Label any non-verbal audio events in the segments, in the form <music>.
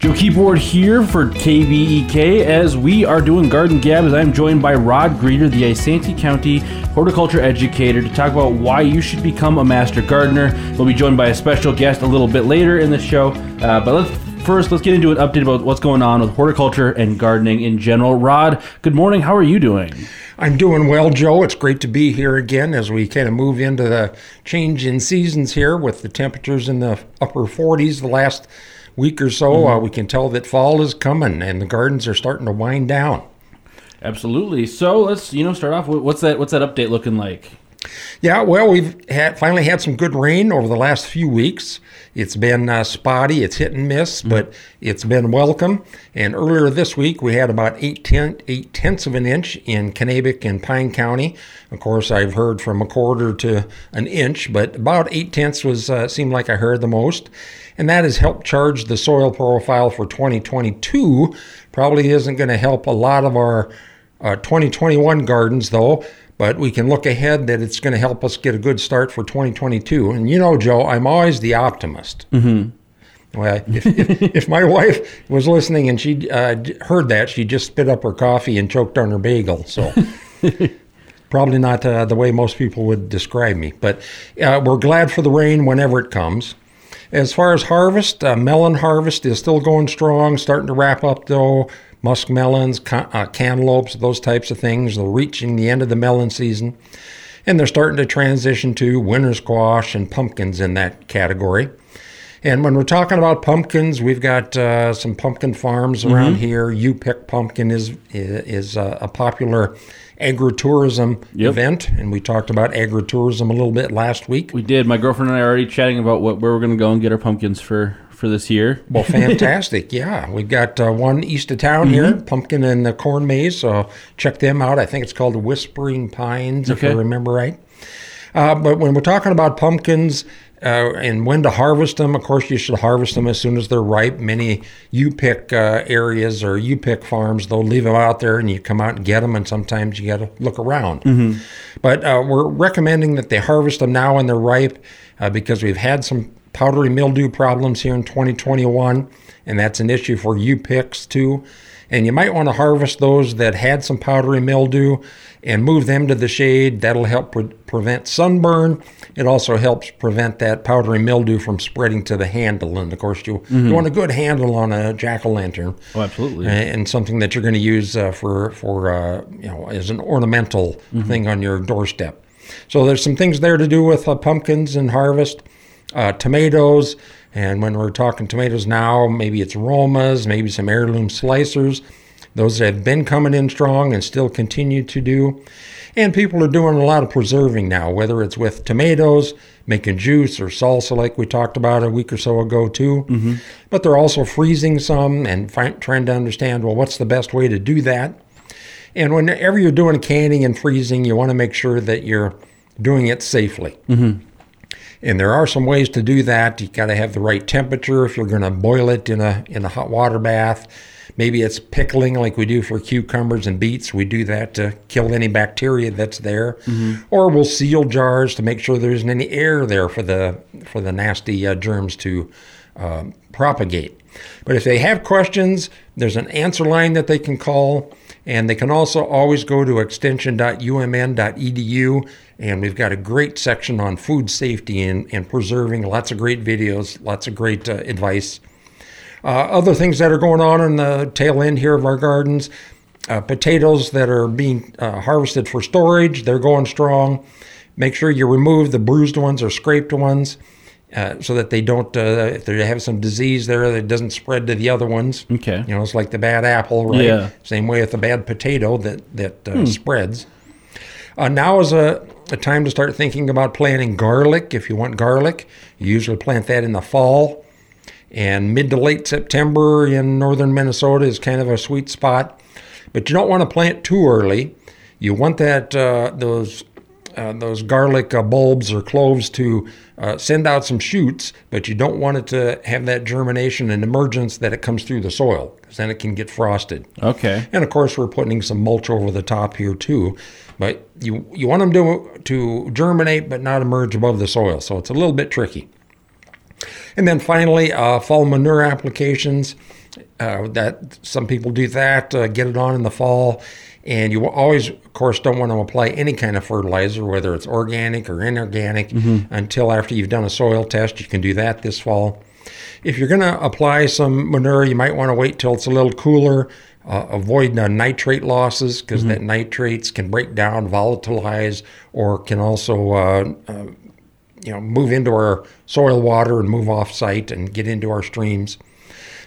Joe Keyboard here for KBEK as we are doing Garden Gab as I'm joined by Rod Greder, the Isanti County horticulture educator, to talk about why you should become a master gardener. We'll be joined by a special guest a little bit later in the show, uh, but let's first let's get into an update about what's going on with horticulture and gardening in general. Rod, good morning. How are you doing? I'm doing well, Joe. It's great to be here again as we kind of move into the change in seasons here with the temperatures in the upper 40s the last week or so, mm-hmm. uh, we can tell that fall is coming and the gardens are starting to wind down. Absolutely. So let's you know start off. With, what's that? What's that update looking like? Yeah, well, we've had finally had some good rain over the last few weeks. It's been uh, spotty, it's hit and miss, mm-hmm. but it's been welcome. And earlier this week, we had about eight, ten, eight tenths of an inch in Kanabec and Pine County. Of course, I've heard from a quarter to an inch, but about eight tenths was uh, seemed like I heard the most and that has helped charge the soil profile for 2022. Probably isn't going to help a lot of our uh, 2021 gardens, though, but we can look ahead that it's going to help us get a good start for 2022. And you know, Joe, I'm always the optimist. Mm-hmm. Well, <laughs> if, if, if, my wife was listening and she uh, heard that, she just spit up her coffee and choked on her bagel. So. <laughs> Probably not uh, the way most people would describe me, but uh, we're glad for the rain whenever it comes. As far as harvest, uh, melon harvest is still going strong, starting to wrap up though. Musk melons, ca- uh, cantaloupes, those types of things. They're reaching the end of the melon season. And they're starting to transition to winter squash and pumpkins in that category. And when we're talking about pumpkins, we've got uh, some pumpkin farms around mm-hmm. here. You Pick Pumpkin is is uh, a popular agritourism yep. event, and we talked about agritourism a little bit last week. We did. My girlfriend and I are already chatting about what where we're going to go and get our pumpkins for for this year. Well, <laughs> fantastic! yeah, we've got uh, one east of town mm-hmm. here, pumpkin and the corn maze. So check them out. I think it's called the Whispering Pines, okay. if I remember right. Uh, but when we're talking about pumpkins, uh, and when to harvest them. Of course, you should harvest them as soon as they're ripe. Many you pick uh, areas or you pick farms, they'll leave them out there and you come out and get them, and sometimes you got to look around. Mm-hmm. But uh, we're recommending that they harvest them now when they're ripe uh, because we've had some powdery mildew problems here in 2021, and that's an issue for you picks too. And you might want to harvest those that had some powdery mildew and move them to the shade. That'll help pre- prevent sunburn. It also helps prevent that powdery mildew from spreading to the handle. And of course, you, mm-hmm. you want a good handle on a jack o' lantern. Oh, absolutely. And something that you're going to use uh, for for uh, you know as an ornamental mm-hmm. thing on your doorstep. So there's some things there to do with uh, pumpkins and harvest, uh, tomatoes. And when we're talking tomatoes now, maybe it's Romas, maybe some heirloom slicers. Those that have been coming in strong and still continue to do. And people are doing a lot of preserving now, whether it's with tomatoes, making juice or salsa, like we talked about a week or so ago, too. Mm-hmm. But they're also freezing some and trying to understand well, what's the best way to do that? And whenever you're doing canning and freezing, you want to make sure that you're doing it safely. Mm-hmm. And there are some ways to do that. You got to have the right temperature if you're going to boil it in a in a hot water bath. Maybe it's pickling like we do for cucumbers and beets. We do that to kill any bacteria that's there. Mm-hmm. Or we'll seal jars to make sure there isn't any air there for the for the nasty uh, germs to uh, propagate. But if they have questions, there's an answer line that they can call, and they can also always go to extension.umn.edu and we've got a great section on food safety and, and preserving, lots of great videos, lots of great uh, advice. Uh, other things that are going on in the tail end here of our gardens uh, potatoes that are being uh, harvested for storage, they're going strong. Make sure you remove the bruised ones or scraped ones. Uh, so that they don't, uh, if they have some disease there, that doesn't spread to the other ones. Okay. You know, it's like the bad apple, right? Yeah. Same way with the bad potato that that uh, hmm. spreads. Uh, now is a, a time to start thinking about planting garlic. If you want garlic, you usually plant that in the fall. And mid to late September in northern Minnesota is kind of a sweet spot. But you don't want to plant too early. You want that uh, those uh, those garlic uh, bulbs or cloves to uh, send out some shoots, but you don't want it to have that germination and emergence that it comes through the soil, because then it can get frosted. Okay. And of course, we're putting some mulch over the top here too, but you you want them to to germinate but not emerge above the soil, so it's a little bit tricky. And then finally, uh, fall manure applications. Uh, that some people do that, uh, get it on in the fall, and you always, of course, don't want to apply any kind of fertilizer, whether it's organic or inorganic, mm-hmm. until after you've done a soil test. You can do that this fall. If you're going to apply some manure, you might want to wait till it's a little cooler. Uh, avoid uh, nitrate losses because mm-hmm. that nitrates can break down, volatilize, or can also uh, uh, you know move into our soil water and move off site and get into our streams.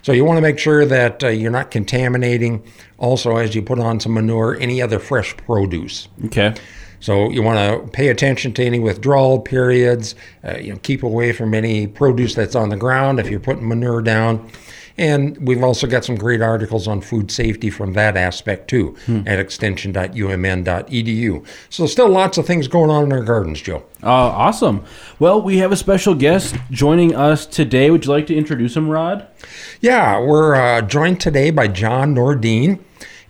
So you want to make sure that uh, you're not contaminating. Also, as you put on some manure, any other fresh produce. Okay. So you want to pay attention to any withdrawal periods. Uh, you know, keep away from any produce that's on the ground if you're putting manure down. And we've also got some great articles on food safety from that aspect too hmm. at extension.umn.edu. So still lots of things going on in our gardens, Joe. Uh, awesome. Well, we have a special guest joining us today. Would you like to introduce him, Rod? Yeah, we're uh, joined today by John Nordine.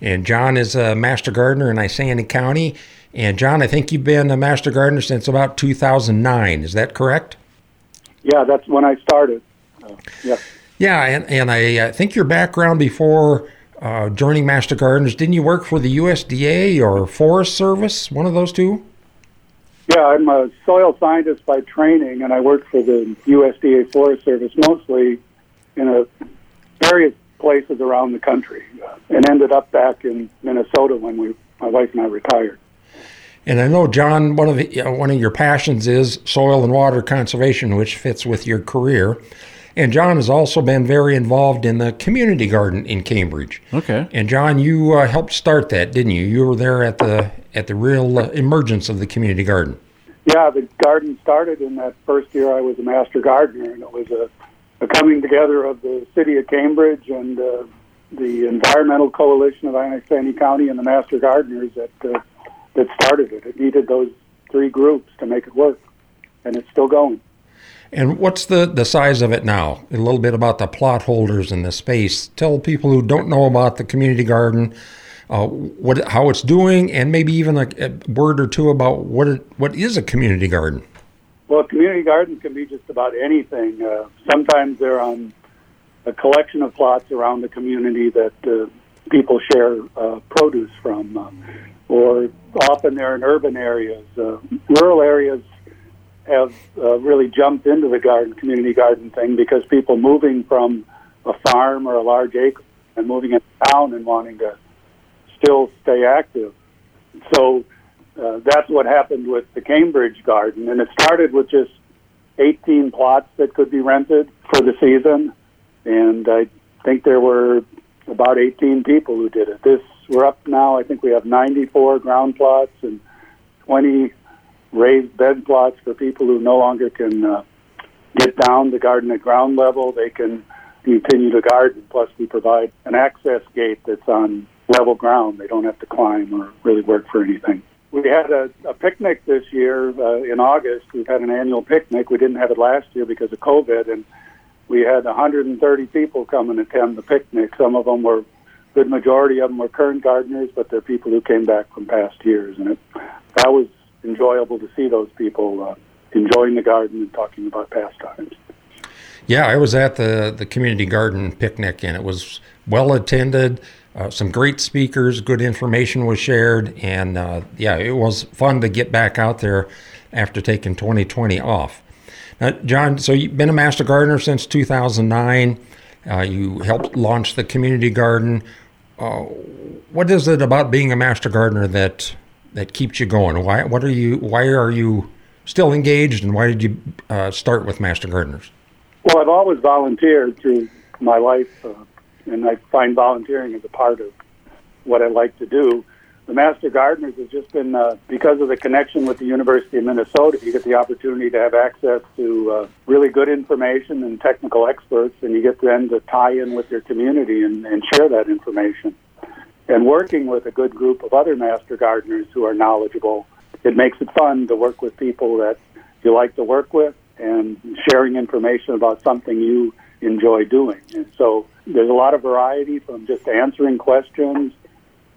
And John is a master gardener in Isanti County. And John, I think you've been a master gardener since about 2009. Is that correct? Yeah, that's when I started. Uh, yeah. Yeah, and, and I, I think your background before uh, joining Master Gardeners, didn't you work for the USDA or Forest Service, one of those two? Yeah, I'm a soil scientist by training, and I worked for the USDA Forest Service mostly in a various places around the country, uh, and ended up back in Minnesota when we, my wife and I retired. And I know, John, one of the, you know, one of your passions is soil and water conservation, which fits with your career. And John has also been very involved in the community garden in Cambridge. Okay. And John, you uh, helped start that, didn't you? You were there at the at the real uh, emergence of the community garden. Yeah, the garden started in that first year I was a master gardener, and it was a, a coming together of the city of Cambridge and uh, the Environmental Coalition of Isanti County and the master gardeners that uh, that started it. It needed those three groups to make it work, and it's still going. And what's the, the size of it now? A little bit about the plot holders and the space. Tell people who don't know about the community garden uh, what how it's doing, and maybe even a, a, word or two about what it, what is a community garden. Well, a community gardens can be just about anything. Uh, sometimes they're on a collection of plots around the community that uh, people share uh, produce from, uh, or often they're in urban areas. Uh, rural areas have uh, really jumped into the garden community garden thing because people moving from a farm or a large acre and moving into town and wanting to still stay active. So uh, that's what happened with the Cambridge garden, and it started with just 18 plots that could be rented for the season, and I think there were about 18 people who did it. This we're up now. I think we have 94 ground plots and 20 raised bed plots for people who no longer can uh, get down the garden at ground level. They can continue to garden. Plus, we provide an access gate that's on level ground. They don't have to climb or really work for anything. We had a, a picnic this year uh, in August. We've had an annual picnic. We didn't have it last year because of COVID, and we had 130 people come and attend the picnic. Some of them were, good majority of them were current gardeners, but they're people who came back from past years, and it, that was enjoyable to see those people uh, enjoying the garden and talking about pastimes. Yeah, I was at the the community garden picnic, and it was well attended. Uh, some great speakers, good information was shared, and uh, yeah, it was fun to get back out there after taking 2020 off. Now, John, so you've been a master gardener since 2009. Uh, you helped launch the community garden. Uh, what is it about being a master gardener that that keeps you going? Why what are you why are you still engaged and why did you uh, start with Master Gardeners? Well, I've always volunteered through my life, uh, and I find volunteering as a part of what I like to do. The Master Gardeners has just been uh, because of the connection with the University of Minnesota. You get the opportunity to have access to uh, really good information and technical experts, and you get then to tie in with your community and, and share that information and working with a good group of other master gardeners who are knowledgeable, it makes it fun to work with people that you like to work with and sharing information about something you enjoy doing. And so there's a lot of variety from just answering questions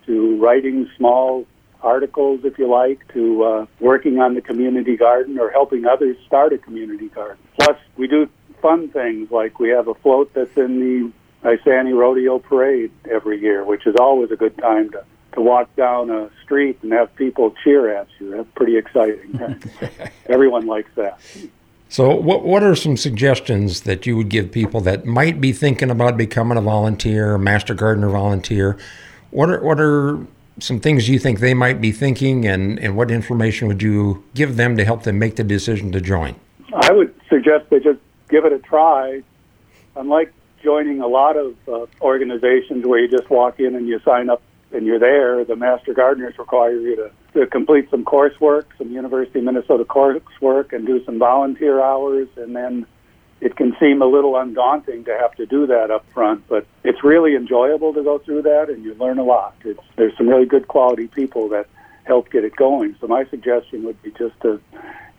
to writing small articles, if you like, to uh, working on the community garden or helping others start a community garden. Plus, we do fun things like we have a float that's in the Isanti Rodeo Parade every year, which is always a good time to, to walk down a street and have people cheer at you. That's pretty exciting. <laughs> Everyone likes that. So, what what are some suggestions that you would give people that might be thinking about becoming a volunteer, a master gardener volunteer? What are what are some things you think they might be thinking, and, and what information would you give them to help them make the decision to join? I would suggest they just give it a try. Unlike joining a lot of uh, organizations where you just walk in and you sign up and you're there, the Master Gardeners require you to, to complete some coursework, some University of Minnesota coursework, and do some volunteer hours, and then it can seem a little undaunting to have to do that up front, but it's really enjoyable to go through that, and you learn a lot. It's, there's some really good quality people that help get it going. So my suggestion would be just to,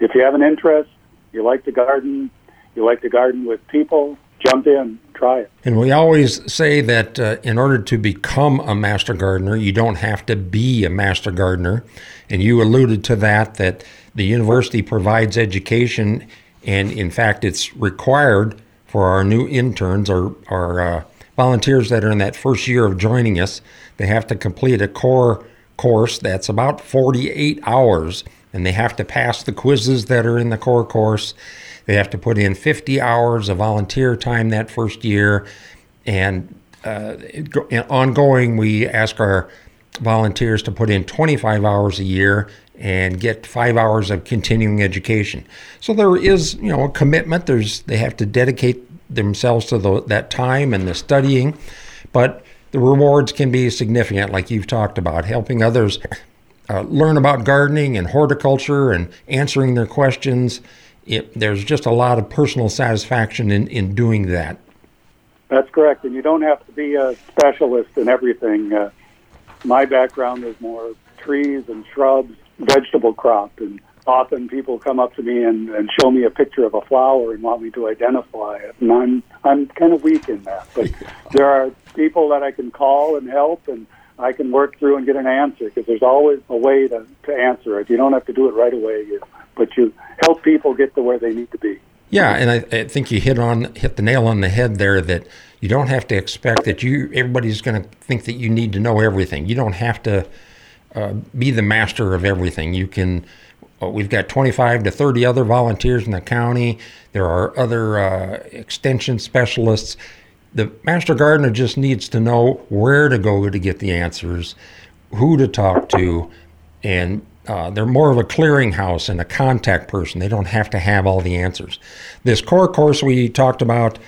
if you have an interest, you like to garden, you like to garden with people, jump in, try it. And we always say that uh, in order to become a master gardener, you don't have to be a master gardener. And you alluded to that, that the university provides education and in fact, it's required for our new interns or our uh, volunteers that are in that first year of joining us. They have to complete a core course that's about 48 hours, and they have to pass the quizzes that are in the core course. They have to put in 50 hours of volunteer time that first year. And uh, ongoing, we ask our volunteers to put in 25 hours a year and get five hours of continuing education. So there is, you know, a commitment. There's they have to dedicate themselves to the, that time and the studying, but the rewards can be significant, like you've talked about, helping others uh, learn about gardening and horticulture and answering their questions. It, there's just a lot of personal satisfaction in, in doing that. That's correct, and you don't have to be a specialist in everything. Uh, my background is more trees and shrubs vegetable crop. And often people come up to me and, and show me a picture of a flower and want me to identify it. And I'm, I'm kind of weak in that. But <laughs> there are people that I can call and help, and I can work through and get an answer because there's always a way to, to answer it. You don't have to do it right away, you, but you help people get to where they need to be. Yeah, and I, I think you hit on hit the nail on the head there that you don't have to expect that you everybody's going to think that you need to know everything. You don't have to uh, be the master of everything. You can. Uh, we've got 25 to 30 other volunteers in the county. There are other uh, extension specialists. The master gardener just needs to know where to go to get the answers, who to talk to, and uh, they're more of a clearinghouse and a contact person. They don't have to have all the answers. This core course we talked about,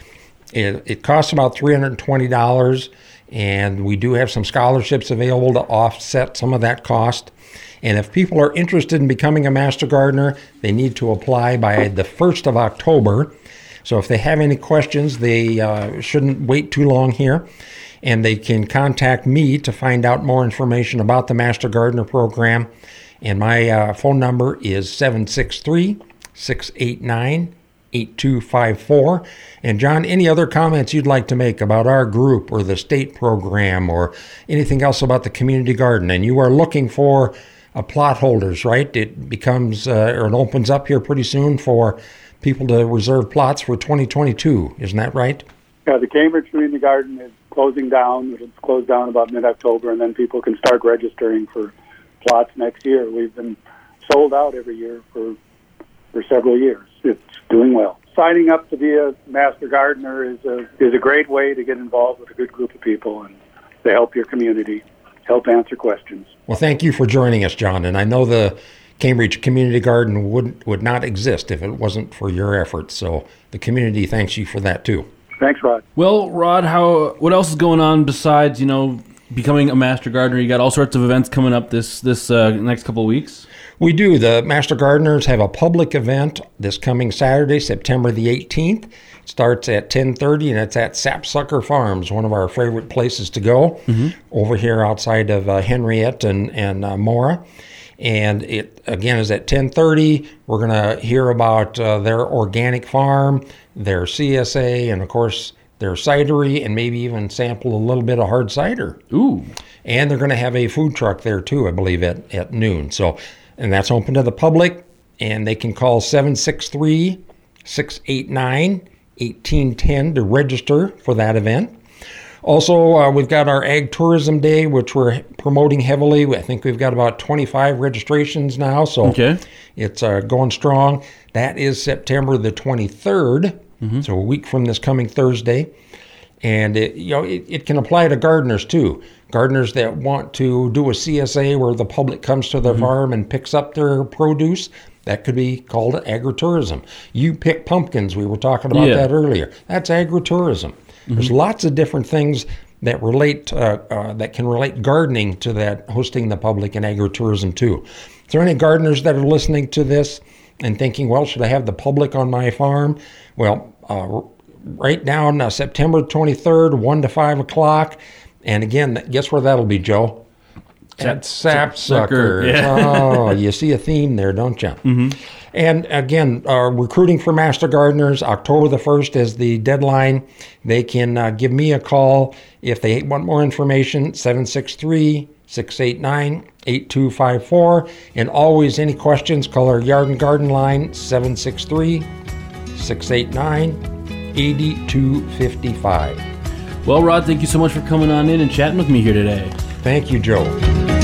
it, it costs about $320 and we do have some scholarships available to offset some of that cost. And if people are interested in becoming a master gardener, they need to apply by the 1st of October. So if they have any questions, they uh, shouldn't wait too long here. And they can contact me to find out more information about the Master Gardener program. And my uh, phone number is 763 689 8254. And John, any other comments you'd like to make about our group or the state program or anything else about the community garden? And you are looking for a plot holders, right? It becomes uh, or it opens up here pretty soon for people to reserve plots for 2022. Isn't that right? Yeah, the Cambridge Community Garden is closing down. It'll close down about mid-October, and then people can start registering for plots next year. We've been sold out every year for for several years. It's doing well. Signing up to be a master gardener is a is a great way to get involved with a good group of people and to help your community, help answer questions. Well, thank you for joining us, John. And I know the Cambridge Community Garden would would not exist if it wasn't for your efforts. So the community thanks you for that too. Thanks, Rod. Well, Rod, how what else is going on besides you know becoming a master gardener? You got all sorts of events coming up this this uh, next couple of weeks. We do. The Master Gardeners have a public event this coming Saturday, September the 18th. It starts at 10:30 and it's at Sapsucker Farms, one of our favorite places to go mm-hmm. over here outside of uh, Henriette and and uh, Mora. And it again is at 10:30. We're going to hear about uh, their organic farm, their CSA, and of course their cidery, and maybe even sample a little bit of hard cider. Ooh! And they're going to have a food truck there too, I believe, at at noon. So and that's open to the public. And they can call 763 689 1810 to register for that event. Also, uh, we've got our Ag Tourism Day, which we're promoting heavily. I think we've got about 25 registrations now, so Okay. it's uh, going strong. That is September the 23rd, so a week from this coming Thursday. And it, you know, it, it can apply to gardeners too. Gardeners that want to do a CSA where the public comes to their farm and picks up their produce, that could be called agritourism. You pick pumpkins, we were talking about Yeah. that earlier. That's agritourism. There's lots of different things that relate uh, uh, that can relate gardening to that hosting the public and agritourism too. Is there any gardeners that are listening to this and thinking, well, should I have the public on my farm? Well, uh, right now uh, September 23rd, 1 to 5 o'clock. And again, guess where that'll be, Joe? At Sapsucker. Yeah. oh, <laughs> you see a theme there, don't you? Mm-hmm. And again, uh, recruiting for Master Gardeners, October the 1st is the deadline. They can uh, give me a call if they want more information, 763 689 8254. And always, any questions, call our Yard and Garden line, 763 689 8255. Well, Rod, thank you so much for coming on in and chatting with me here today. Thank you, Joe.